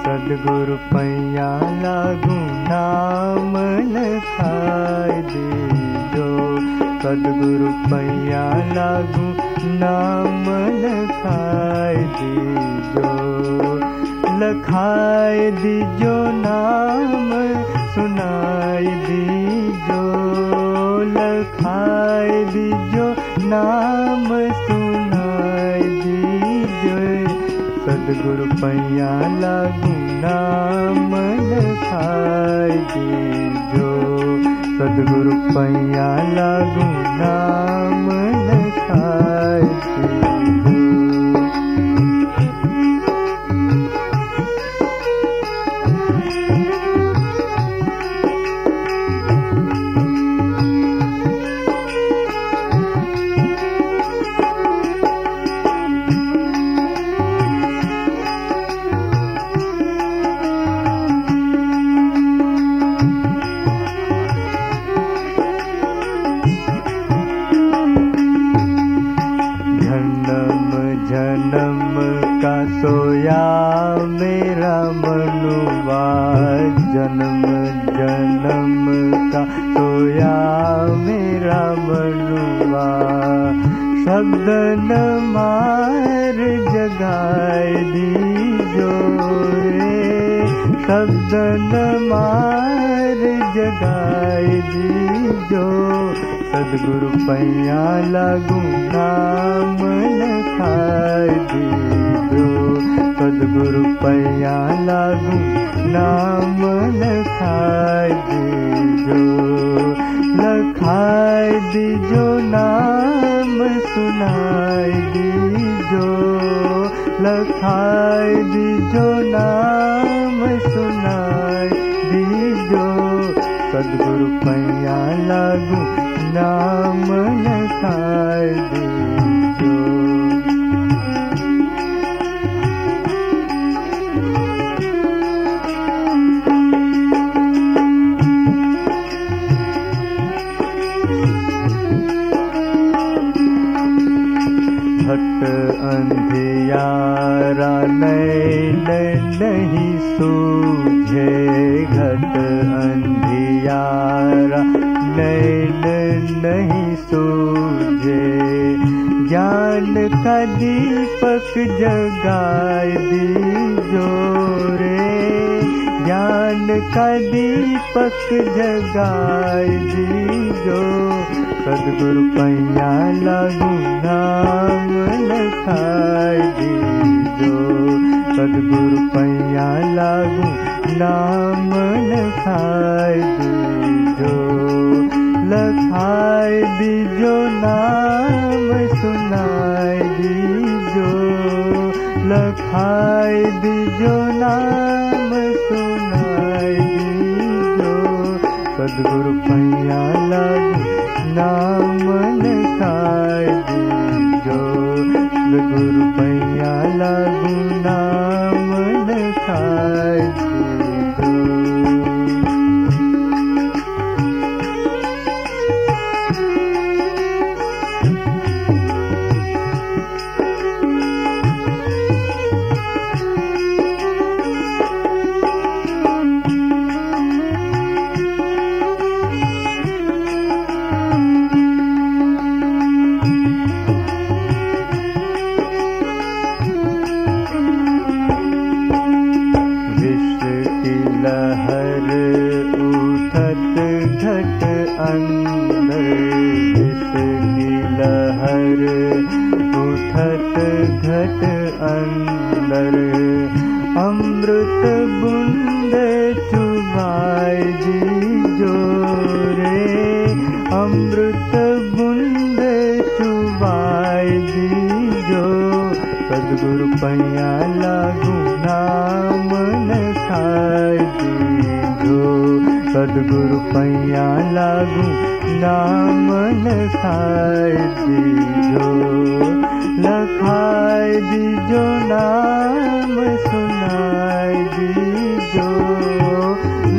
सदगुरु पैया लागू नाम लखाय दीजो सदगुरु पैया लागू नाम लखाय दीजो लखाय दीजो नाम सुनाई दीजो। लखाय दीजो नाम सदगुरु पैया लागू नाम लखाय दीजो सदगुरु पैया लागू नाम मेरा मनुआ जन्म जन्म का सोया मेरा मनुआ शब्द न मार जगाए दीजो रे। शब्द न मार जगाए दीजो। सदगुरु पैया लागू नाम लखाय दीजो। सदगुरु पैया लागू नाम लखाय दीजो लखाय दीजो, नाम सुनाय दीजो, लखाय दीजो, नाम सुनाय दीजो सदगुरु पैया लागू नाम लखाय सूझे घट अंधियारा नैन नहीं सूझे। ज्ञान का दीपक जगाए दीजो रे ज्ञान का दीपक जगाए दीजो सदगुरु पैया लागू नाम लखाय दीजो सदगुरु पैया लागू नाम लखाय दीजो लखाय दीजो नाम सुनाय दीजो लखाय दीजो नाम सुनाय दीजो सदगुरु पैया लहर उठत घट अंदर अमृत बुन्दु चुबाय जी जोरे। अमृत बुन्द चुबाय जी जो। सदगुरु पैया सदगुरु पैया लागू नाम लखाय दीजो लखाय दीजो नाम सुनाय दीजो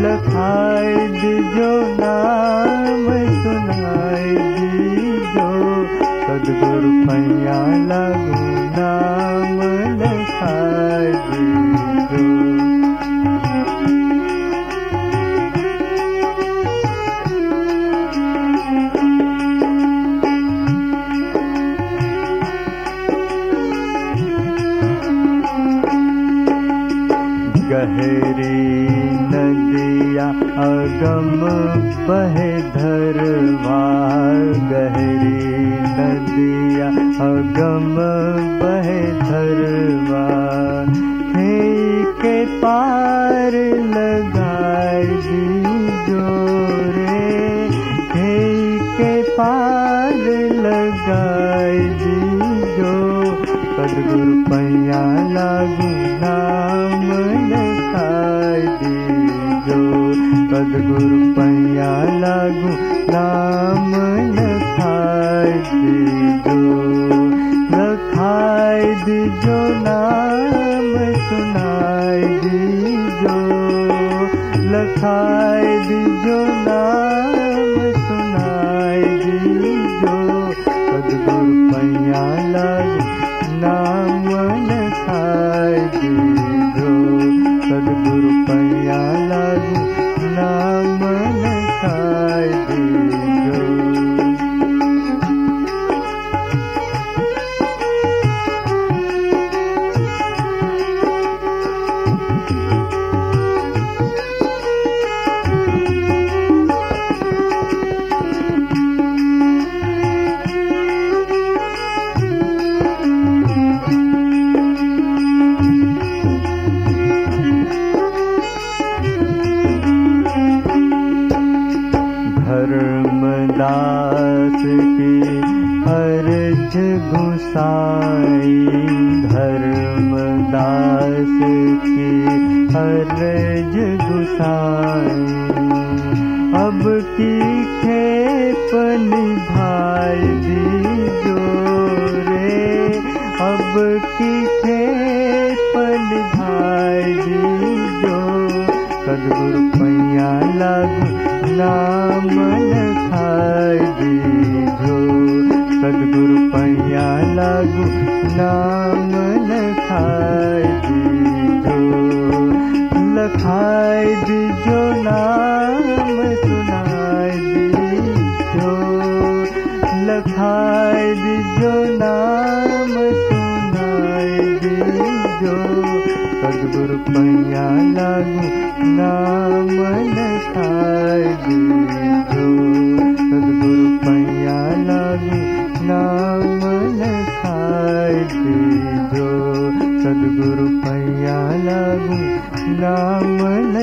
लखाय दीजो नाम सुनाय दीजो सदगुरु पैया बहे धरवा गहरी नदिया अगम बहे धरवा हे के पार लगाए दीजो रे हे के पार लगाए दीजो सदगुरु पैया लागू नाम दीजो पैया लागू नाम लखाए दीजो लखाए दीजो दीजो लखाए दीजो नाम धर्मदास की अर्ज़ घुसाई धर्मदास की अर्ज़ घुसाई अब की खेप निभाई दीजो रे अब की खेप निभाई दीजो सदगुरु पैया लागू नाम नाम लखाए दीजो लखाए दीजो नाम सुनाए दीजो लखाए दीजो नाम सुनाए दीजो सदगुरु पैया लागू नाम लखाए दीजो सदगुरु पैया लागू नाम लखाए सद्गुरु नाम ब्राह्मण